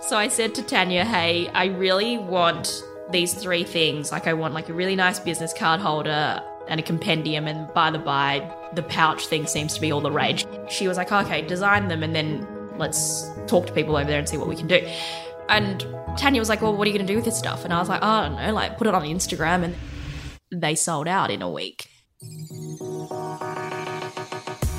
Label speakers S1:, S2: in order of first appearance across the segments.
S1: So I said to Tanya, hey, I really want these three things. Like, I want like a really nice business card holder and a compendium. And by the by, the pouch thing seems to be all the rage. She was like, okay, design them and then let's talk to people over there and see what we can do. And Tanya was like, well, what are you going to do with this stuff? And I was like, oh, I don't know, like put it on Instagram. And they sold out in a week.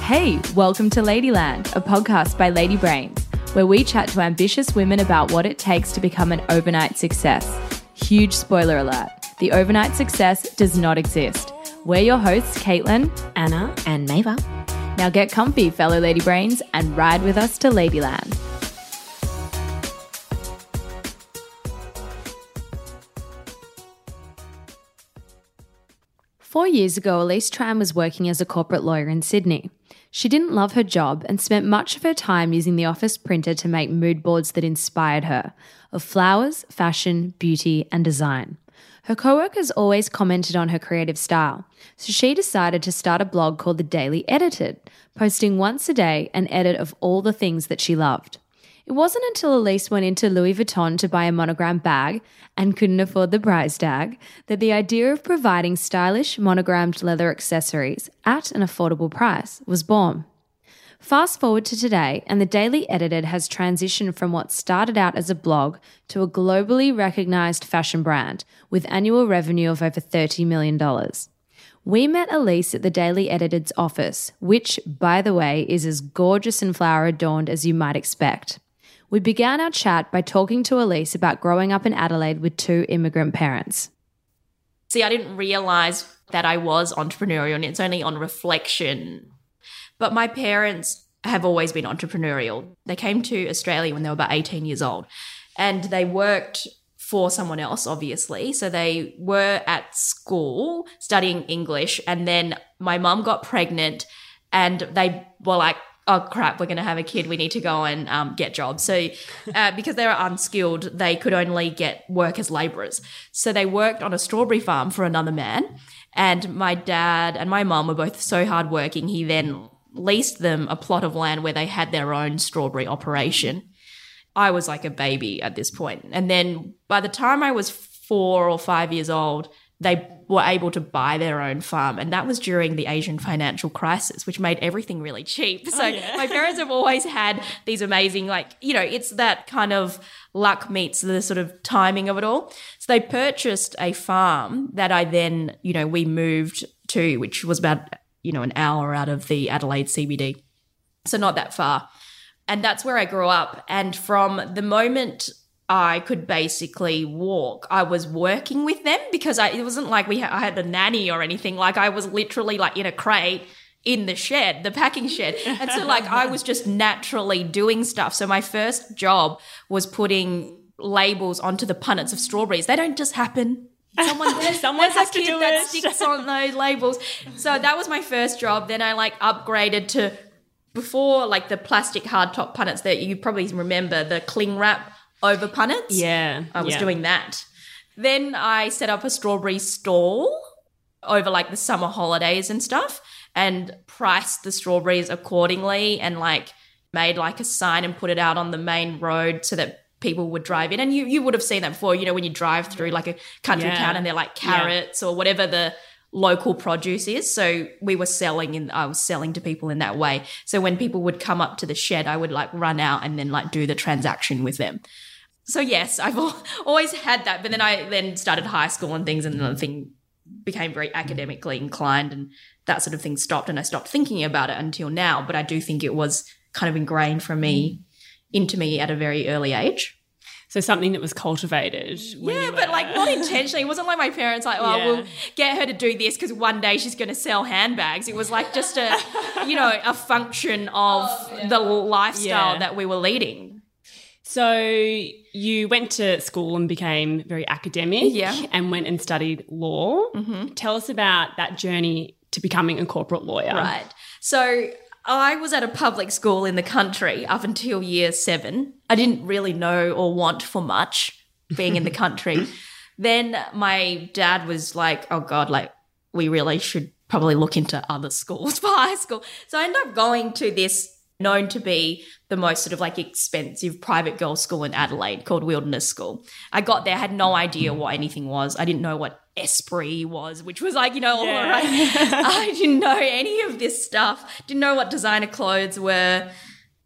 S2: Hey, welcome to Ladyland, a podcast by Lady Brains, where we chat to ambitious women about what it takes to become an overnight success. Huge spoiler alert the overnight success does not exist. We're your hosts, Caitlin,
S3: Anna, and Mava.
S2: Now get comfy, fellow Lady Brains, and ride with us to Ladyland. Four years ago, Alyce Tran was working as a corporate lawyer in Sydney. She didn't love her job and spent much of her time using the office printer to make mood boards that inspired her of flowers, fashion, beauty, and design. Her coworkers always commented on her creative style, so she decided to start a blog called The Daily Edited, posting once a day an edit of all the things that she loved. It wasn't until Alyce went into Louis Vuitton to buy a monogram bag and couldn't afford the price tag that the idea of providing stylish monogrammed leather accessories at an affordable price was born. Fast forward to today, and the Daily Edited has transitioned from what started out as a blog to a globally recognized fashion brand with annual revenue of over $30 million. We met Alyce at the Daily Edited's office, which, by the way, is as gorgeous and flower adorned as you might expect. We began our chat by talking to Alyce about growing up in Adelaide with two immigrant parents.
S1: See, I didn't realize that I was entrepreneurial, and it's only on reflection. But my parents have always been entrepreneurial. They came to Australia when they were about 18 years old, and they worked for someone else, obviously. So they were at school studying English, and then my mum got pregnant, and they were like, oh crap, we're going to have a kid. We need to go and um, get jobs. So, uh, because they were unskilled, they could only get work as laborers. So they worked on a strawberry farm for another man. And my dad and my mum were both so hardworking. He then leased them a plot of land where they had their own strawberry operation. I was like a baby at this point. And then by the time I was four or five years old, they were able to buy their own farm. And that was during the Asian financial crisis, which made everything really cheap. Oh, so
S3: Oh, yeah.
S1: my parents have always had these amazing, like, you know, it's that kind of luck meets the sort of timing of it all. So they purchased a farm that I then, you know, we moved to, which was about, you know, an hour out of the Adelaide CBD. So not that far. And that's where I grew up. And from the moment I could basically walk. I was working with them because I, it wasn't like we ha- I had a nanny or anything. Like I was literally like in a crate in the shed, the packing shed. And so like I was just naturally doing stuff. So my first job was putting labels onto the punnets of strawberries. They don't just happen. Someone,
S3: someone has to do
S1: that
S3: it.
S1: sticks on those labels. So that was my first job. Then I like upgraded to before like the plastic hardtop punnets that you probably remember the cling wrap over punnets.
S3: Yeah.
S1: I was
S3: yeah.
S1: doing that. Then I set up a strawberry stall over like the summer holidays and stuff and priced the strawberries accordingly and like made like a sign and put it out on the main road so that people would drive in and you you would have seen that before you know when you drive through like a country
S3: Yeah.
S1: town and they're like
S3: Yeah.
S1: carrots or whatever the local produce is so we were selling in I was selling to people in that way so when people would come up to the shed I would like run out and then like do the transaction with them so yes, I've always had that. But then I then started high school and things, and the thing became very academically inclined, and that sort of thing stopped. And I stopped thinking about it until now. But I do think it was kind of ingrained from me mm. into me at a very early age.
S3: So something that was cultivated.
S1: Yeah, but like not intentionally. It wasn't like my parents like, oh,
S3: Yeah.
S1: we'll get her to do this because one day she's going to sell handbags. It was like just a, you know, a function of oh, the lifestyle
S3: Yeah.
S1: that we were leading.
S3: So you went to school and became very academic.
S1: Yeah. Mm-hmm.
S3: And went and studied law. Tell us about that journey to becoming a corporate lawyer.
S1: Right. So I was at a public school in the country up until year seven. I didn't really know or want for much being in the country. then my dad was like, oh God, like we really should probably look into other schools for high school. So I ended up going to this known to be the most sort of like expensive private girls' school in Adelaide called Wilderness School. I got there, had no idea what anything was. I didn't know what Esprit was, which was like, you know, all
S3: Yeah.
S1: right. I didn't know any of this stuff. Didn't know what designer clothes were.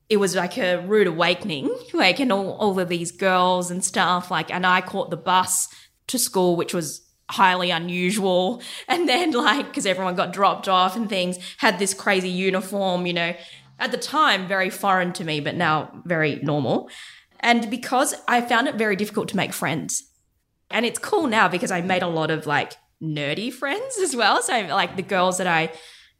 S1: It was like a rude awakening, like, and all, all of these girls and stuff. Like, and I caught the bus to school, which was highly unusual. And then, like, because everyone got dropped off and things, had this crazy uniform, you know, at the time, very foreign to me, but now very normal. And because I found it very difficult to make friends. And it's cool now because I made a lot of like nerdy friends as well. So, like, the girls that I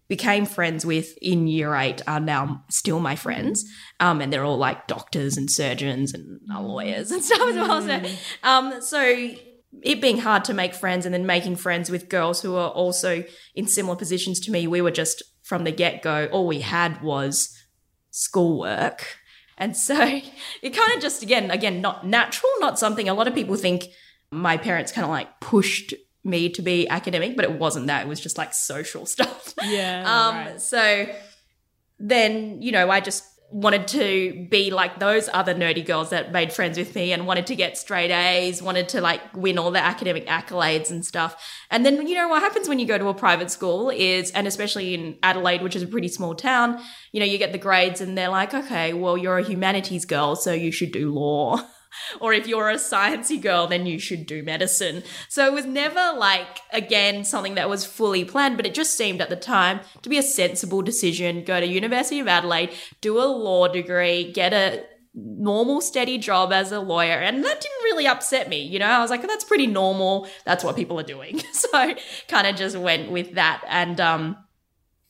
S1: became friends with in year eight are now still my friends. Um, and they're all like doctors and surgeons and lawyers and stuff as well. So, um, so it being hard to make friends and then making friends with girls who are also in similar positions to me, we were just from the get go, all we had was schoolwork. And so it kind of just, again, again, not natural, not something a lot of people think my parents kind of like pushed me to be academic, but it wasn't that. It was just like social stuff.
S3: Yeah.
S1: Um,
S3: right.
S1: so then, you know, I just wanted to be like those other nerdy girls that made friends with me and wanted to get straight A's, wanted to like win all the academic accolades and stuff. And then, you know, what happens when you go to a private school is, and especially in Adelaide, which is a pretty small town, you know, you get the grades and they're like, okay, well, you're a humanities girl, so you should do law. or if you're a sciencey girl, then you should do medicine. So it was never like, again, something that was fully planned, but it just seemed at the time to be a sensible decision. Go to University of Adelaide, do a law degree, get a normal steady job as a lawyer. And that didn't really upset me you know? I was like that's pretty normal. That's what people are doing. So kind of just went with that. And um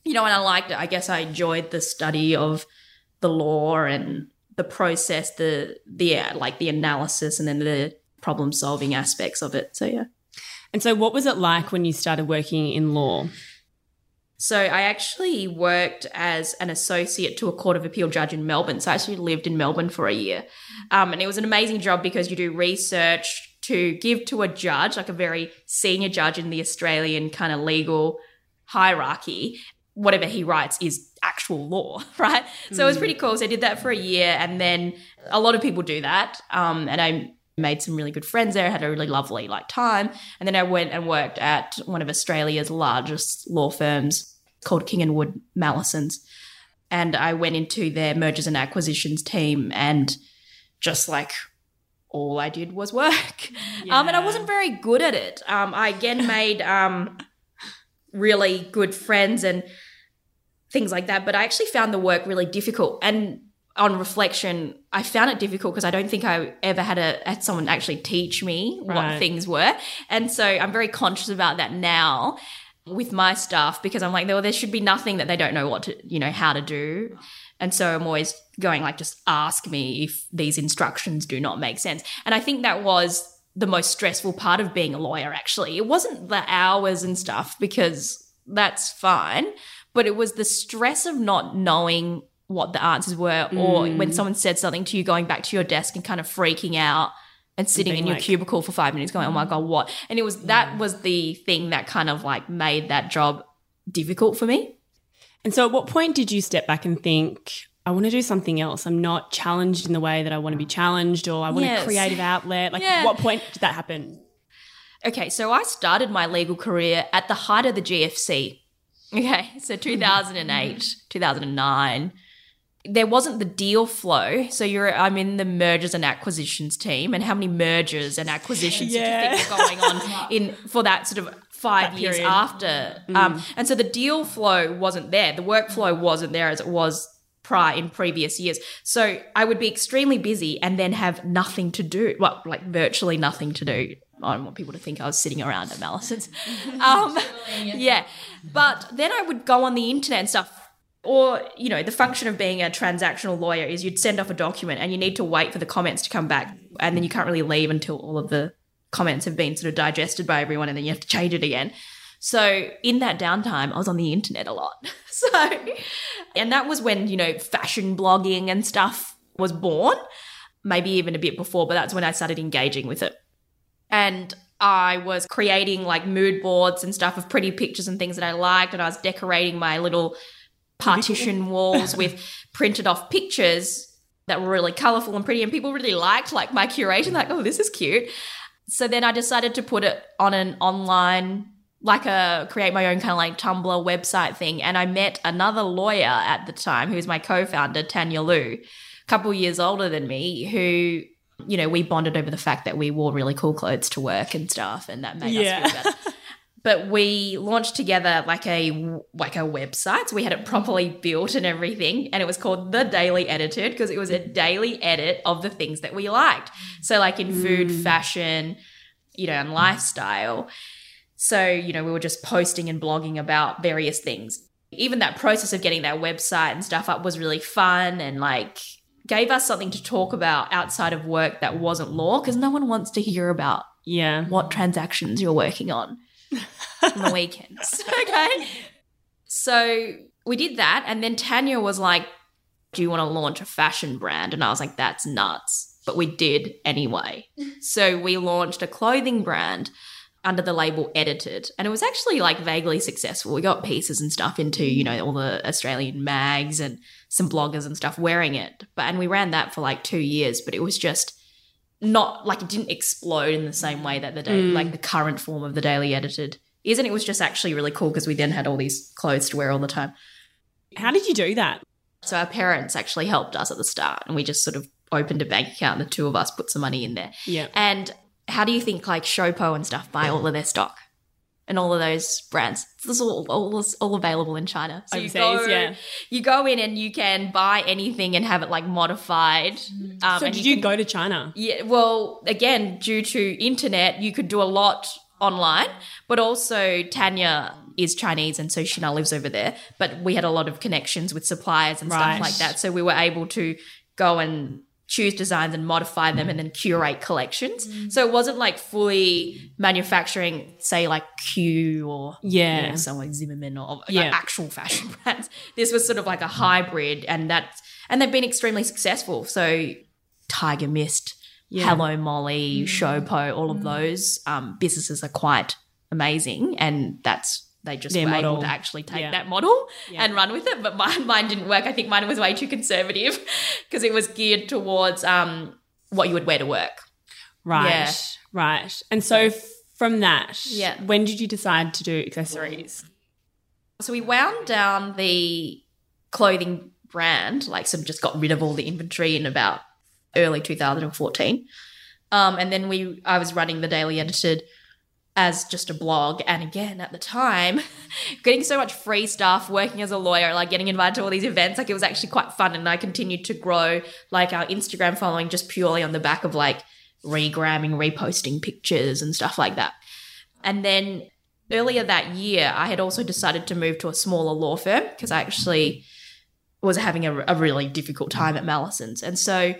S1: you know and i liked it. I guess i enjoyed the study of the law and the process the the uh, like the analysis and then the problem solving aspects of it so yeah
S3: And so, what was it like when you started working in law?
S1: So I actually worked as an associate to a court of appeal judge in Melbourne. So I actually lived in Melbourne for a year. Um, and it was an amazing job because you do research to give to a judge, like a very senior judge in the Australian kind of legal hierarchy. Whatever he writes is actual law, right? So it was pretty cool. So I did that for a year. And then a lot of people do that. Um, and I made some really good friends there, had a really lovely like time. And then I went and worked at one of Australia's largest law firms called King and Wood Mallesons. And I went into their mergers and acquisitions team and just like all I did was work. Um, and I wasn't very good at it. Um, I again made um, really good friends and things like that, but I actually found the work really difficult. And on reflection, I found it difficult because I don't think I ever had a had someone actually teach me what things were. And so I'm very conscious about that now with my staff because I'm like, well, there should be nothing that they don't know what to, you know, how to do. And so I'm always going like, just ask me if these instructions do not make sense. And I think that was the most stressful part of being a lawyer, actually. It wasn't the hours and stuff because that's fine, but it was the stress of not knowing what the answers were or when mm. someone said something to you, going back to your desk and kind of freaking out and sitting in your
S3: like-
S1: cubicle for five minutes going, oh my mm. God, what? And it was that mm. was the thing that kind of like made that job difficult for me.
S3: And so, at what point did you step back and think, I want to do something else? I'm not challenged in the way that I want to be challenged, or I want
S1: Yes.
S3: a creative outlet. Like,
S1: Yeah.
S3: what point did that happen?
S1: Okay, so I started my legal career at the height of the GFC. Okay, so 2008, 2009. There wasn't the deal flow. So you're I'm in the mergers and acquisitions team. And how many mergers and acquisitions
S3: Yeah.
S1: did you think were going on in for that sort of five
S3: That
S1: years
S3: period.
S1: after? Um, and so the deal flow wasn't there. The workflow wasn't there as it was prior in previous years. So I would be extremely busy and then have nothing to do. Well, like virtually nothing to do. I don't want people to think I was sitting around at Mallesons'. Um, yeah. But then I would go on the internet and stuff. Or, you know, the function of being a transactional lawyer is you'd send off a document and you need to wait for the comments to come back. And then you can't really leave until all of the comments have been sort of digested by everyone and then you have to change it again. So in that downtime, I was on the internet a lot. So, and that was when, you know, fashion blogging and stuff was born, maybe even a bit before, but that's when I started engaging with it. And I was creating like mood boards and stuff of pretty pictures and things that I liked. And I was decorating my little partition walls with printed off pictures that were really colorful and pretty and people really liked like my curation like oh this is cute so then i decided to put it on an online like a create my own kind of like tumblr website thing and i met another lawyer at the time who was my co-founder tanya Liu, a couple years older than me who you know we bonded over the fact that we wore really cool clothes to work and stuff and that made
S3: Yeah.
S1: us feel better. But we launched together like a like a website. So we had it properly built and everything and it was called the daily edited because it was a daily edit of the things that we liked. So like in food mm. fashion you know and lifestyle. So you know we were just posting and blogging about various things. Even that process of getting that website and stuff up was really fun and like gave us something to talk about outside of work that wasn't law because no one wants to hear about
S3: Yeah.
S1: what transactions you're working on on the weekends. okay. So we did that. And then Tanya was like, Do you want to launch a fashion brand? And I was like, That's nuts. But we did anyway. So we launched a clothing brand under the label Edited. And it was actually like vaguely successful. We got pieces and stuff into, you know, all the Australian mags and some bloggers and stuff wearing it. But and we ran that for like two years, but it was just not like it didn't explode in the same way that the day mm. like the current form of the daily edited is and it was just actually really cool because we then had all these clothes to wear all the time
S3: How did you do that?
S1: so our parents actually helped us at the start and we just sort of opened a bank account and the two of us put some money in there
S3: Yeah.
S1: and how do you think like Showpo and stuff buy all of their stock and all of those brands it's all, all, all available in China so you go,
S3: yeah.
S1: you go in and you can buy anything and have it like modified um,
S3: So did you,
S1: can-
S3: go to China?
S1: Yeah, well, again, due to internet, you could do a lot online, but also Tanya is Chinese and so she now lives over there. But we had a lot of connections with suppliers and
S3: Right.
S1: stuff like that. So we were able to go and choose designs and modify them and then curate collections. Mm. So it wasn't like fully manufacturing, say like Q or
S3: Yeah.
S1: you know, someone like Zimmermann or like,
S3: Yeah.
S1: actual fashion brands. This was sort of like a hybrid and that and they've been extremely successful. So Tiger Mist,
S3: Yeah.
S1: Hello Molly, mm. Showpo, all of mm. those um, businesses are quite amazing, and that's they just
S3: Their
S1: were
S3: model.
S1: able to actually take
S3: Yeah.
S1: that model
S3: Yeah.
S1: and run with it. But mine, mine didn't work. I think mine was way too conservative because it was geared towards um, what you would wear to work.
S3: Right.
S1: Yeah.
S3: Right. And so from that,
S1: Yeah.
S3: when did you decide to do accessories?
S1: So we wound down the clothing brand, like of just got rid of all the inventory in about early 2014. Um, and then we, I was running the Daily Edited as just a blog. And again, at the time, getting so much free stuff, working as a lawyer, like getting invited to all these events, like it was actually quite fun. And I continued to grow like our Instagram following just purely on the back of like regramming, reposting pictures and stuff like that. And then earlier that year, I had also decided to move to a smaller law firm because I actually was having a, a really difficult time at Mallesons'. And so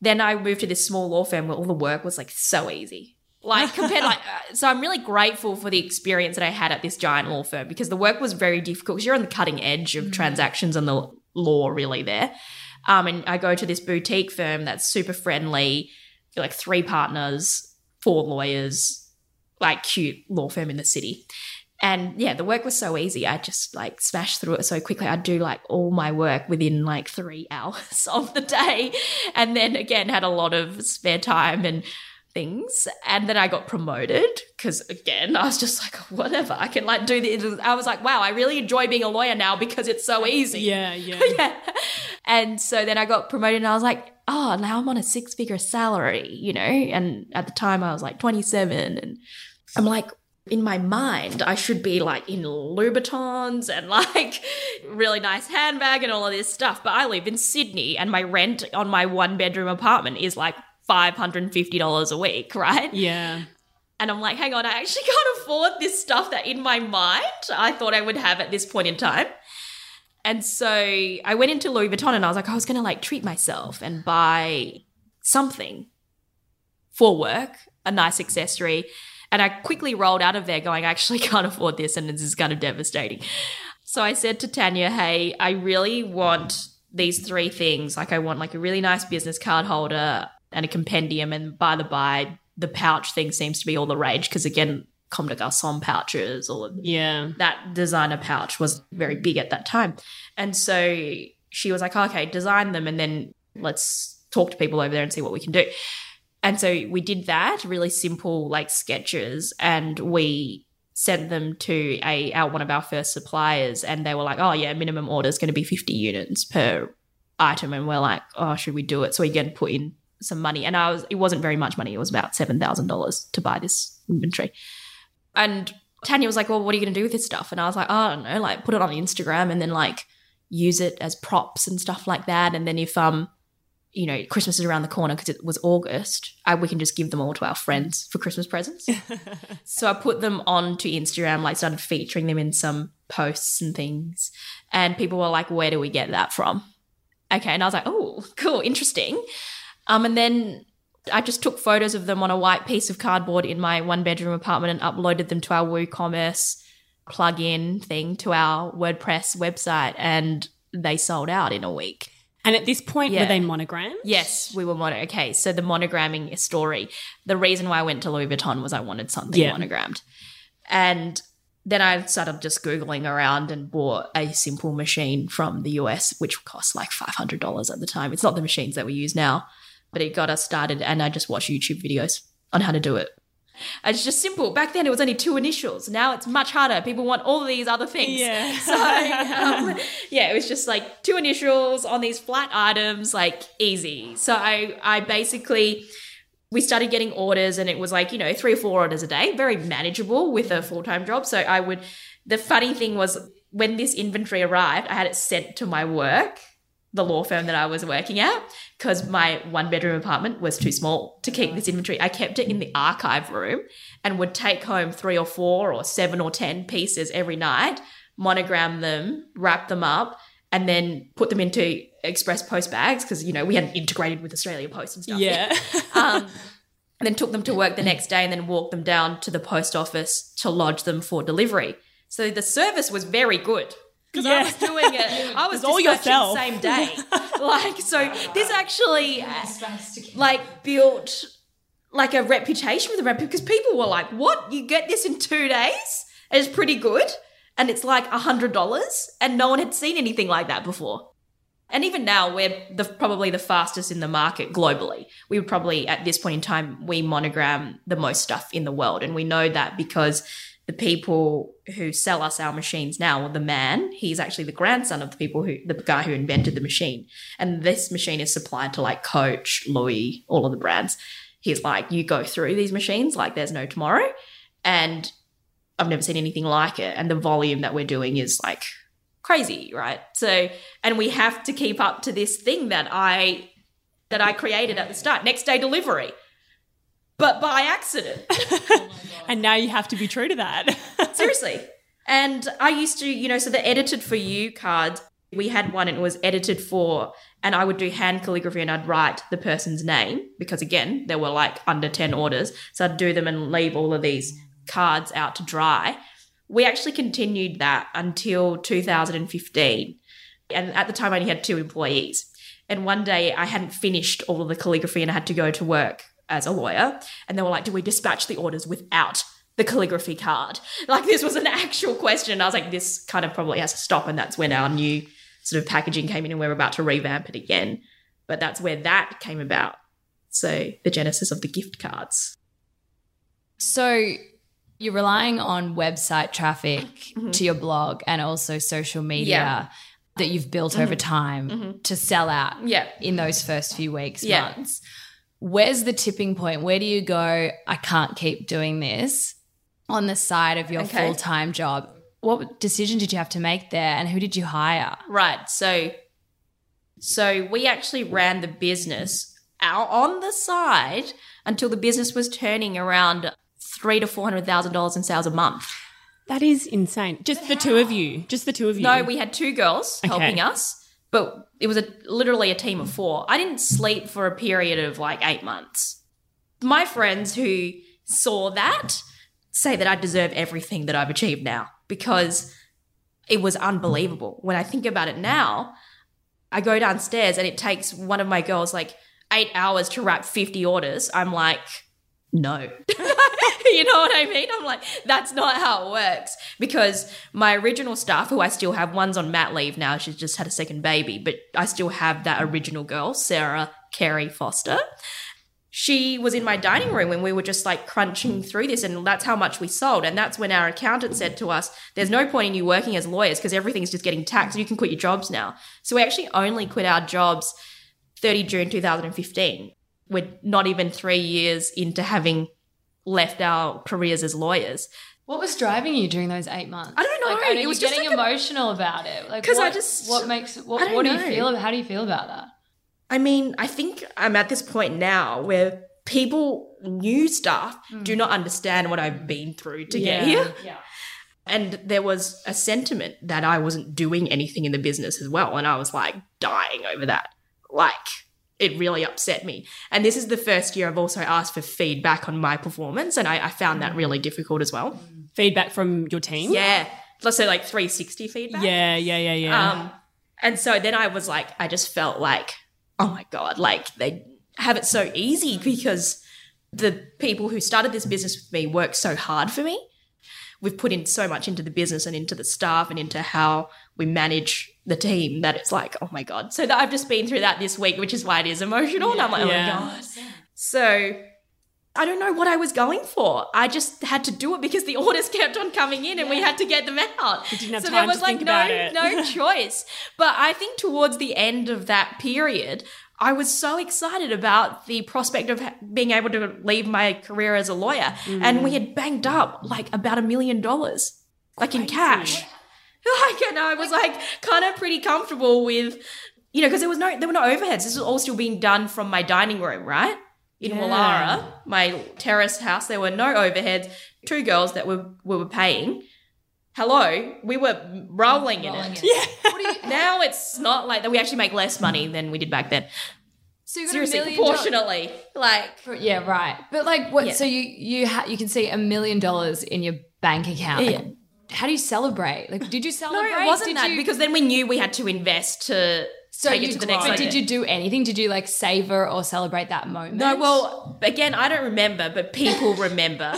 S1: then I moved to this small law firm where all the work was like so easy. Like compared, like uh, so, I'm really grateful for the experience that I had at this giant law firm because the work was very difficult. Because you're on the cutting edge of transactions and the law, really there. Um, and I go to this boutique firm that's super friendly, like three partners, four lawyers, like cute law firm in the city. And yeah, the work was so easy. I just like smashed through it so quickly. I'd do like all my work within like three hours of the day. And then again, had a lot of spare time and things. And then I got promoted because again, I was just like, whatever, I can like do the. I was like, wow, I really enjoy being a lawyer now because it's so easy.
S3: Yeah, yeah.
S1: yeah. And so then I got promoted and I was like, oh, now I'm on a six figure salary, you know? And at the time I was like 27 and I'm like, in my mind, I should be like in Louboutins and like really nice handbag and all of this stuff. But I live in Sydney and my rent on my one bedroom apartment is like $550 a week, right?
S3: Yeah.
S1: And I'm like, hang on, I actually can't afford this stuff that in my mind I thought I would have at this point in time. And so I went into Louis Vuitton and I was like, I was going to like treat myself and buy something for work, a nice accessory. And I quickly rolled out of there going, I actually can't afford this and this is kind of devastating. So I said to Tanya, hey, I really want these three things. Like I want like a really nice business card holder and a compendium. And by the by, the pouch thing seems to be all the rage because again, Comme des Garçons pouches or
S3: Yeah.
S1: that designer pouch was very big at that time. And so she was like, oh, okay, design them and then let's talk to people over there and see what we can do. And so we did that, really simple like sketches, and we sent them to a our one of our first suppliers and they were like, Oh yeah, minimum order is gonna be fifty units per item and we're like, Oh, should we do it? So we again put in some money. And I was it wasn't very much money, it was about seven thousand dollars to buy this inventory. And Tanya was like, Well, what are you gonna do with this stuff? And I was like, oh, I don't know, like put it on Instagram and then like use it as props and stuff like that. And then if um you know, Christmas is around the corner because it was August. I, we can just give them all to our friends for Christmas presents. so I put them onto Instagram, like started featuring them in some posts and things. And people were like, where do we get that from? Okay. And I was like, oh, cool, interesting. Um, and then I just took photos of them on a white piece of cardboard in my one bedroom apartment and uploaded them to our WooCommerce plug-in thing to our WordPress website. And they sold out in a week.
S3: And at this point,
S1: Yeah.
S3: were they monogrammed?
S1: Yes, we were mono. Okay, so the monogramming story. The reason why I went to Louis Vuitton was I wanted something
S3: Yeah.
S1: monogrammed, and then I started just googling around and bought a simple machine from the US, which cost like five hundred dollars at the time. It's not the machines that we use now, but it got us started. And I just watched YouTube videos on how to do it. It's just simple. Back then, it was only two initials. Now it's much harder. People want all these other things.
S3: Yeah.
S1: So um, yeah, it was just like two initials on these flat items, like easy. So I I basically we started getting orders and it was like, you know, three or four orders a day, very manageable with a full-time job. So I would the funny thing was when this inventory arrived, I had it sent to my work, the law firm that I was working at, because my one bedroom apartment was too small to keep this inventory. I kept it in the archive room and would take home three or four or seven or 10 pieces every night, monogram them, wrap them up, and then put them into express post bags because, you know, we hadn't integrated with Australia Post and stuff.
S3: Yeah.
S1: um, and then took them to work the next day and then walked them down to the post office to lodge them for delivery. So the service was very good because I was doing it. I was
S3: It's all
S1: dispatching
S3: yourself.
S1: same day. like so, this actually like built like a reputation with the rep because people were like, "What? You get this in two days? It's pretty good." And it's like a hundred dollars, and no one had seen anything like that before. And even now, we're the, probably the fastest in the market globally. We would probably, at this point in time, we monogram the most stuff in the world. And we know that because the people who sell us our machines now, or the man, he's actually the grandson of the people who, the guy who invented the machine. And this machine is supplied to like Coach, Louis, all of the brands. He's like, you go through these machines like there's no tomorrow. And I've never seen anything like it. And the volume that we're doing is like crazy, right? So, and we have to keep up to this thing that I that I created at the start, next day delivery. But by accident.
S3: and now you have to be true to that.
S1: Seriously. And I used to, you know, so the edited for you cards, we had one and it was edited for, and I would do hand calligraphy and I'd write the person's name because, again, there were like under 10 orders. So I'd do them and leave all of these cards out to dry. We actually continued that until 2015. And at the time, I only had two employees. And one day I hadn't finished all of the calligraphy and I had to go to work as a lawyer. And they were like, Do we dispatch the orders without the calligraphy card? Like, this was an actual question. I was like, This kind of probably has to stop. And that's when our new sort of packaging came in and we're about to revamp it again. But that's where that came about. So, the genesis of the gift cards.
S2: So you're relying on website traffic
S1: Mhm.
S2: to your blog and also social media
S1: Yeah. Mm-hmm.
S2: that you've built over time to sell out
S1: Yeah.
S2: in those first few weeks,
S1: Yeah.
S2: months. Where's the tipping point? Where do you go, I can't keep doing this on the side of your
S1: Okay.
S2: full time job? What decision did you have to make there and who did you hire?
S1: Right. So so we actually ran the business out on the side until the business was turning around three to four hundred thousand dollars in sales a month.
S3: that is insane. Just the two of you. Just the two of you.
S1: No, we had two girls
S3: Okay.
S1: helping us, but it was a literally a team of four. I didn't sleep for a period of like eight months. My friends who saw that say that I deserve everything that I've achieved now because it was unbelievable. When I think about it now, I go downstairs and it takes one of my girls like eight hours to wrap 50 orders. I'm like, no. you know what I mean? I'm like, that's not how it works. Because my original staff, who I still have, one's on mat leave now. She's just had a second baby, but I still have that original girl, Sarah Carey Foster. She was in my dining room when we were just like crunching through this, and that's how much we sold. And that's when our accountant said to us, There's no point in you working as lawyers because everything's just getting taxed. You can quit your jobs now. So we actually only quit our jobs 30 June 2015. We're not even three years into having left our careers as lawyers.
S2: What was driving you during those eight months?
S1: I don't know.
S2: Like, I know
S1: It was just
S2: getting
S1: like a-
S2: emotional about it. Like,
S1: 'Cause I just-
S2: what makes what,
S1: I don't
S2: what do you
S1: know.
S2: feel? How do you feel about that?
S1: I mean, I think I'm at this point now where people, new staff, do hmm. not understand what I've been through to get here. Yeah. And there was a sentiment that I wasn't doing anything in the business as well. And I was like dying over that. Like, it really upset me. And this is the first year I've also asked for feedback on my performance. And I, I found that really difficult as well.
S3: Feedback from your team?
S1: Yeah. Let's say like 360 feedback.
S3: Yeah, yeah, yeah, yeah.
S1: Um, and so then I was like, I just felt like, oh my God, like they have it so easy because the people who started this business with me worked so hard for me. We've put in so much into the business and into the staff and into how we manage the team that it's like, oh my God. So that I've just been through that this week, which is why it is emotional. And I'm like,
S3: Yeah.
S1: oh my God. So I don't know what I was going for. I just had to do it because the orders kept on coming in and we had to get them out.
S3: You didn't have
S1: so there was like no no choice. But I think towards the end of that period, I was so excited about the prospect of being able to leave my career as a lawyer, and we mm. had banked up like about a million dollars, like in cash. Like, and I was like kind of pretty comfortable with, you know, because there was no there were no overheads. This was all still being done from my dining room, right? In
S3: Yeah.
S1: Woollahra, my terrace house, there were no overheads. Two girls that were we were paying. Hello, we were rolling, in it.
S3: yeah.
S1: Now it's not like that. We actually make less money than we did back then.
S2: So you got
S1: Seriously,
S2: a million dollars.
S1: proportionally, like
S2: Yeah, right. But like, what?
S1: Yeah.
S2: So you you ha- you can see a million dollars in your bank account. Like,
S1: Yeah.
S2: How do you celebrate? Like, did you celebrate?
S1: no, it wasn't
S2: Did
S1: that
S2: you-
S1: because then we knew we had to invest to
S2: so
S1: take
S2: you,
S1: it to the next
S2: But did you do anything? Did you like savor or celebrate that moment?
S1: No, well, again, I don't remember, but people remember.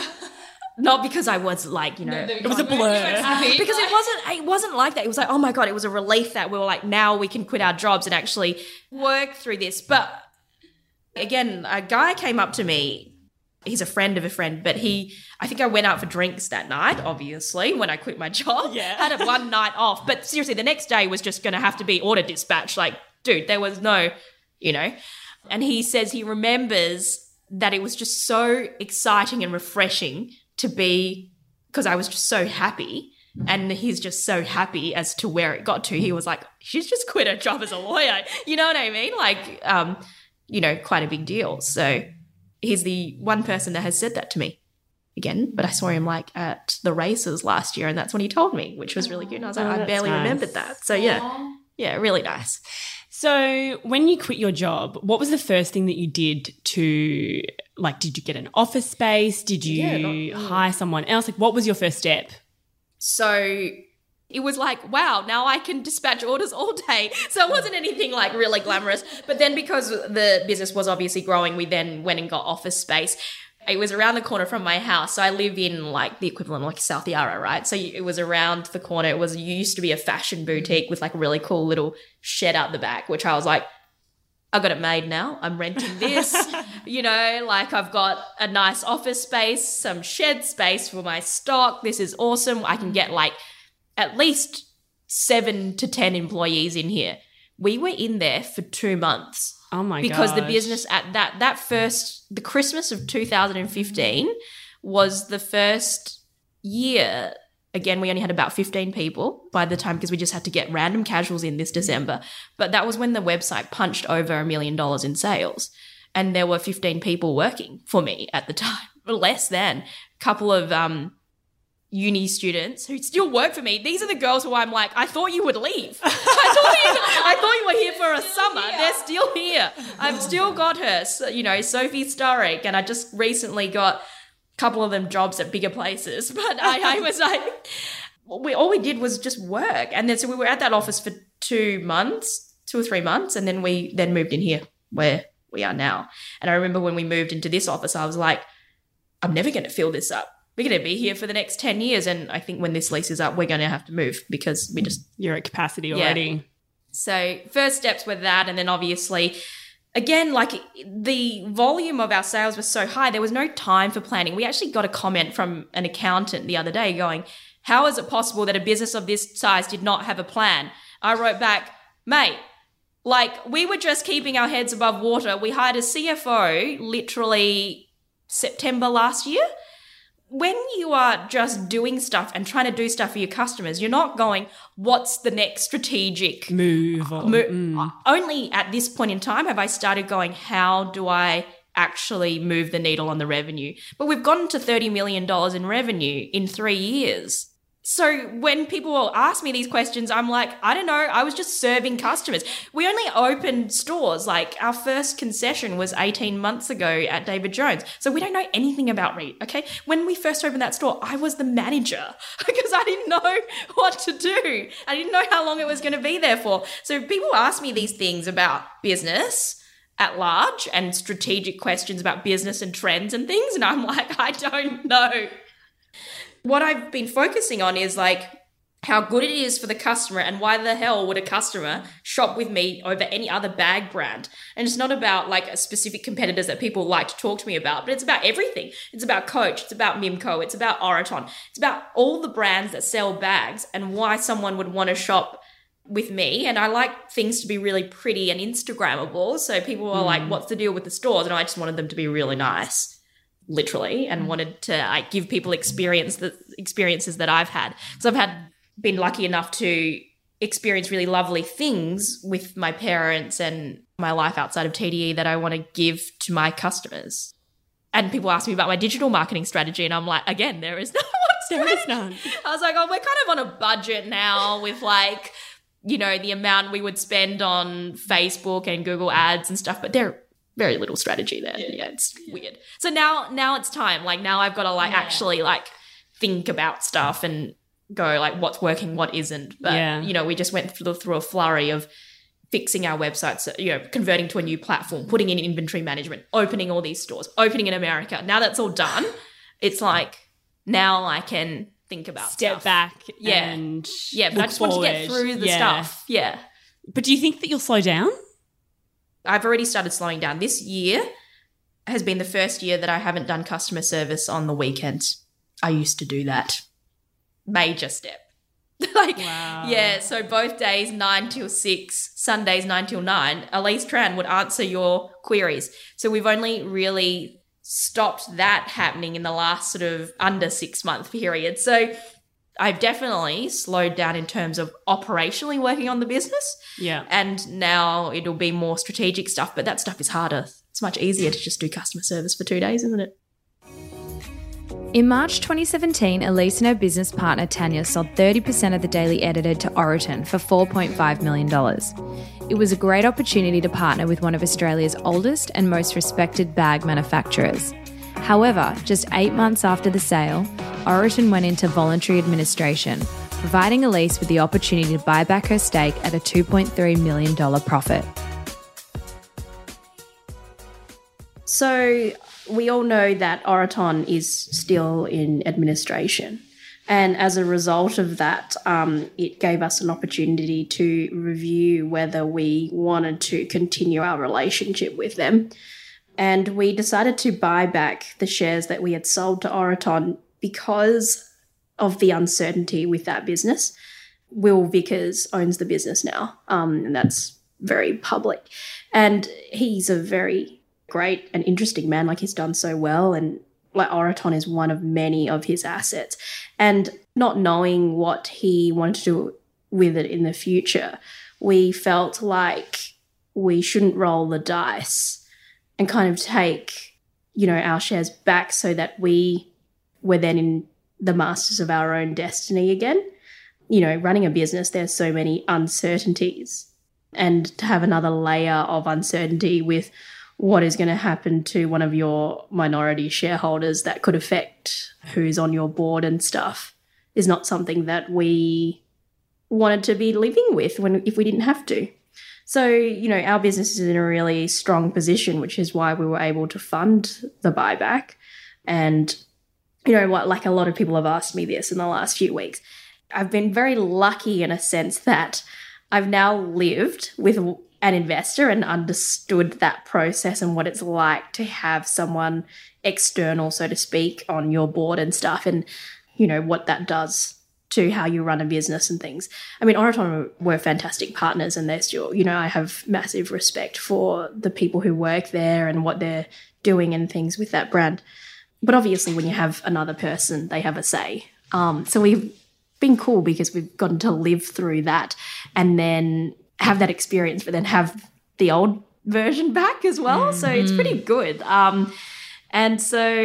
S1: Not because I was like, you know,
S3: It was a blur.
S1: because it wasn't it wasn't like that. It was like, oh my god, it was a relief that we were like, now we can quit our jobs and actually work through this. But again, a guy came up to me. He's a friend of a friend, but he I think I went out for drinks that night, obviously, when I quit my job.
S3: Yeah.
S1: Had a one night off. But seriously, the next day was just gonna have to be order dispatch. Like, dude, there was no, you know. And he says he remembers that it was just so exciting and refreshing to be because I was just so happy. And he's just so happy as to where it got to. He was like, she's just quit her job as a lawyer. You know what I mean? Like, um, you know, quite a big deal. So he's the one person that has said that to me again. But I saw him like at the races last year, and that's when he told me, which was really good. And I was like,
S3: Oh,
S1: I barely
S3: nice.
S1: remembered that. So yeah, yeah, really nice.
S3: So, when you quit your job, what was the first thing that you did to, like, did you get an office space? Did you
S1: Yeah, not-
S3: hire someone else? Like, what was your first step?
S1: So it was like, wow, now I can dispatch orders all day. So it wasn't anything like really glamorous. But then because the business was obviously growing, we then went and got office space. It was around the corner from my house. So I live in like the equivalent of like South Yarra, right? So it was around the corner. It was it used to be a fashion boutique with like a really cool little shed out the back, which I was like, I got it made now. I'm renting this. you know, like I've got a nice office space, some shed space for my stock. This is awesome. I can get like at least seven to 10 employees in here. We were in there for two months
S3: Oh my god!
S1: because the business at that, that first, the Christmas of 2015 was the first year. Again, we only had about 15 people by the time because we just had to get random casuals in this December. But that was when the website punched over a million dollars in sales. And there were 15 people working for me at the time, less than. A couple of um, uni students who still work for me. These are the girls who I'm like, I thought you would leave. I thought you, I thought you were here for a summer. They're still here. I've still got her. So, you know, Sophie Sturrock, and I just recently got a couple of them jobs at bigger places. But I, I was like, we all we did was just work, and then so we were at that office for two months, two or three months, and then we then moved in here where we are now. And I remember when we moved into this office, I was like, I'm never going to fill this up. We're going to be here for the next 10 years. And I think when this lease is up, we're going to have to move because we just
S3: You're at capacity already. Yeah.
S1: so first steps were that, and then obviously, again, like the volume of our sales was so high, there was no time for planning. We actually got a comment from an accountant the other day going, "How is it possible that a business of this size did not have a plan?" I wrote back, "Mate." Like we were just keeping our heads above water. We hired a CFO literally September last year when you are just doing stuff and trying to do stuff for your customers, you're not going, what's the next strategic
S3: Move on.
S1: Mo-
S3: Mm.
S1: Only at this point in time have I started going, how do I actually move the needle on the revenue? But we've gotten to $30 million in revenue in three years. So when people will ask me these questions, I'm like, I don't know. I was just serving customers. We only opened stores. Like our first concession was 18 months ago at David Jones. So we don't know anything about Reed. Okay. When we first opened that store, I was the manager because I didn't know what to do. I didn't know how long it was going to be there for. So people ask me these things about business at large and strategic questions about business and trends and things. And I'm like, I don't know what I've been focusing on is like how good it is for the customer and why the hell would a customer shop with me over any other bag brand? And it's not about like a specific competitors that people like to talk to me about but it's about everything. It's about coach it's about mimco it's about Oroton. It's about all the brands that sell bags and why someone would want to shop with me. And I like things to be really pretty and instagrammable so people are like mm. what's the deal with the stores? And I just wanted them to be really nice literally and mm. wanted to like give people experience the experiences that I've had. So I've had been lucky enough to experience really lovely things with my parents and my life outside of TDE that I want to give to my customers. And people ask me about my digital marketing strategy and I'm like, again, there is no
S3: There is none.
S1: I was like, oh, we're kind of on a budget now with like, you know, the amount we would spend on Facebook and Google ads and stuff, but there very little strategy there. Yeah, it's weird. So now now it's time. Like now I've got to like actually like think about stuff and go like what's working, what isn't. But
S3: Yeah.
S1: you know, we just went through, through a flurry of fixing our websites, you know, converting to a new platform, putting in inventory management, opening all these stores, opening in America. Now that's all done. It's like now I can think about
S3: Step
S1: stuff.
S3: back.
S1: Yeah.
S3: And
S1: Yeah, but I just want to get through the
S3: Yeah.
S1: stuff. Yeah.
S3: But do you think that you'll slow down?
S1: I've already started slowing down. This year has been the first year that I haven't done customer service on the weekends. I used to do that. Major step. like,
S3: Wow.
S1: yeah, so both days, 9 till 6, Sundays, 9 till 9, Alyce Tran would answer your queries. So we've only really stopped that happening in the last sort of under six month period. So I've definitely slowed down in terms of operationally working on the business
S3: Yeah.
S1: and now it'll be more strategic stuff but that stuff is harder it's much easier to just do customer service for two days isn't it
S2: In March 2017, Alyce and her business partner Tanya sold 30% of the Daily Edited to Oroton for $4.5 million. It was a great opportunity to partner with one of Australia's oldest and most respected bag manufacturers. However, just eight months after the sale, Oroton went into voluntary administration, providing Alyce with the opportunity to buy back her stake at a $2.3 million profit.
S1: So we all know that Oroton is still in administration. And as a result of that, um, it gave us an opportunity to review whether we wanted to continue our relationship with them. And we decided to buy back the shares that we had sold to Oraton because of the uncertainty with that business. Will Vicars owns the business now, um, and that's very public. And he's a very great and interesting man. Like he's done so well, and like Oroton is one of many of his assets. And not knowing what he wanted to do with it in the future, we felt like we shouldn't roll the dice and kind of take, you know, our shares back so that we were then in the masters of our own destiny again. You know, running a business, there's so many uncertainties. And to have another layer of uncertainty with what is going to happen to one of your minority shareholders that could affect who's on your board and stuff is not something that we wanted to be living with when if we didn't have to. So, you know, our business is in a really strong position, which is why we were able to fund the buyback. And, you know what, like a lot of people have asked me this in the last few weeks. I've been very lucky in a sense that I've now lived with an investor and understood that process and what it's like to have someone external, so to speak, on your board and stuff, and you know what that does to how you run a business and things. I mean, Oroton were fantastic partners, and they're still, you know, I have massive respect for the people who work there and what they're doing and things with that brand. But obviously, when you have another person, they have a say. Um, so we've been cool because we've gotten to live through that and then have that experience, but then have the old version back as well. Mm-hmm. So it's pretty good. Um, and so,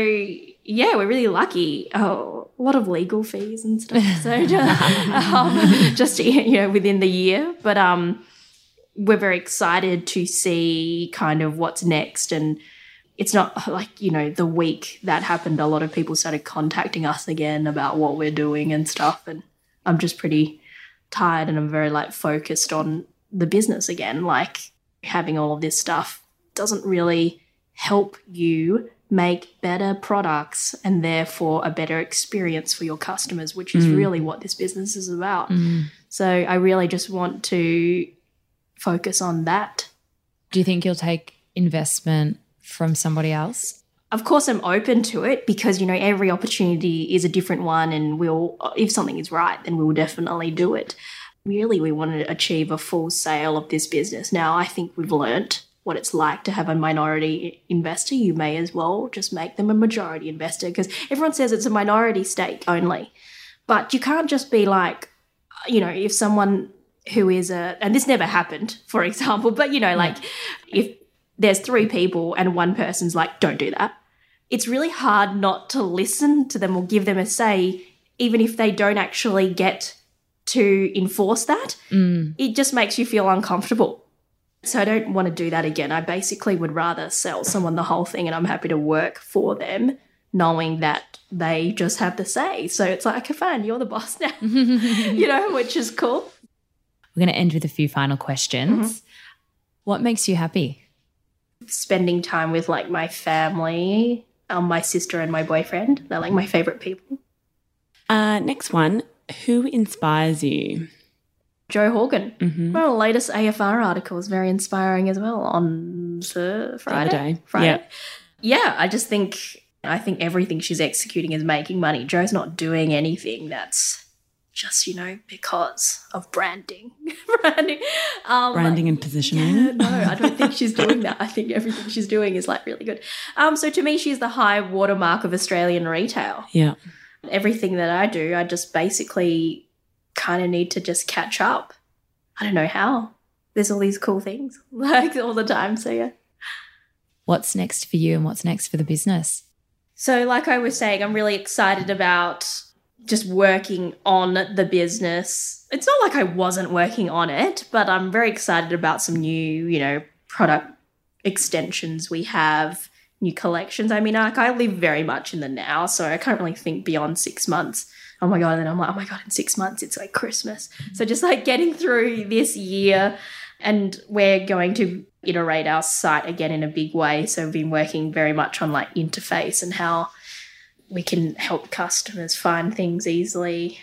S1: yeah, we're really lucky. Oh, a lot of legal fees and stuff. So um, just you know within the year, but um, we're very excited to see kind of what's next and. It's not like, you know, the week that happened, a lot of people started contacting us again about what we're doing and stuff. And I'm just pretty tired and I'm very like focused on the business again. Like having all of this stuff doesn't really help you make better products and therefore a better experience for your customers, which is mm. really what this business is about. Mm. So I really just want to focus on that.
S2: Do you think you'll take investment from somebody else?
S1: Of course, I'm open to it because you know every opportunity is a different one, and we'll if something is right, then we will definitely do it really we want to achieve a full sale of this business. Now, I think we've learnt what it's like to have a minority investor. You may as well just make them a majority investor because everyone says it's a minority stake only. But you can't just be like, you know, if someone who is a, and this never happened, for example, but you know, like if there's three people and one person's like, don't do that, it's really hard not to listen to them or give them a say, even if they don't actually get to enforce that, mm. it just makes you feel uncomfortable. So I don't want to do that again. I basically would rather sell someone the whole thing and I'm happy to work for them knowing that they just have the say. So it's like, okay, fine, you're the boss now, you know, which is cool.
S2: We're going to end with a few final questions. Mm-hmm. What makes you happy?
S1: Spending time with like my family, um, my sister and my boyfriend. They're like my favorite people.
S3: Uh, next one. Who inspires you?
S1: Jo Horgan. Mm-hmm. Well, the latest AFR article is very inspiring as well on Friday.
S3: Friday.
S1: Friday. Yeah. yeah, I just think I think everything she's executing is making money. Jo's not doing anything that's just you know because of branding,
S3: branding, um, branding and positioning.
S1: Yeah, no, I don't think she's doing that. I think everything she's doing is like really good. Um, so to me, she's the high watermark of Australian retail.
S3: Yeah
S1: everything that I do, I just basically kind of need to just catch up. I don't know how. There's all these cool things like all the time. So, yeah.
S2: What's next for you and what's next for the business?
S1: So, like I was saying, I'm really excited about just working on the business. It's not like I wasn't working on it, but I'm very excited about some new, you know, product extensions we have new collections. I mean, like I live very much in the now, so I can't really think beyond six months. Oh my god! And then I'm like, oh my god, in six months it's like Christmas. So just like getting through this year, and we're going to iterate our site again in a big way. So we've been working very much on like interface and how we can help customers find things easily.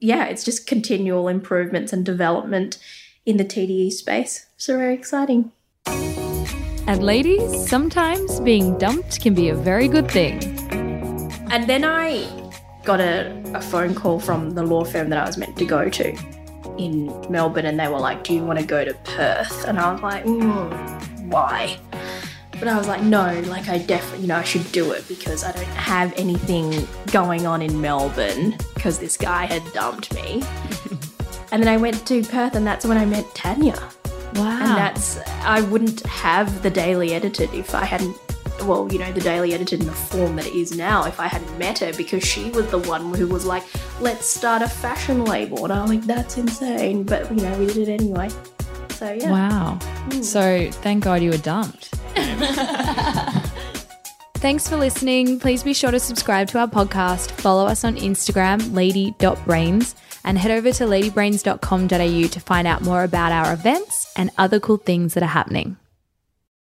S1: Yeah, it's just continual improvements and development in the TDE space. So very exciting.
S2: And ladies, sometimes being dumped can be a very good thing.
S1: And then I got a, a phone call from the law firm that I was meant to go to in Melbourne, and they were like, Do you want to go to Perth? And I was like, mm, Why? But I was like, no, like I definitely, you know, I should do it because I don't have anything going on in Melbourne because this guy had dumped me. and then I went to Perth, and that's when I met Tanya.
S2: Wow.
S1: And that's, I wouldn't have the Daily Edited if I hadn't, well, you know, the Daily Edited in the form that it is now if I hadn't met her because she was the one who was like, let's start a fashion label. And I'm like, that's insane. But, you know, we did it anyway. So, yeah.
S2: Wow. Mm. So, thank God you were dumped. Thanks for listening. Please be sure to subscribe to our podcast, follow us on Instagram, lady.brains, and head over to ladybrains.com.au to find out more about our events and other cool things that are happening.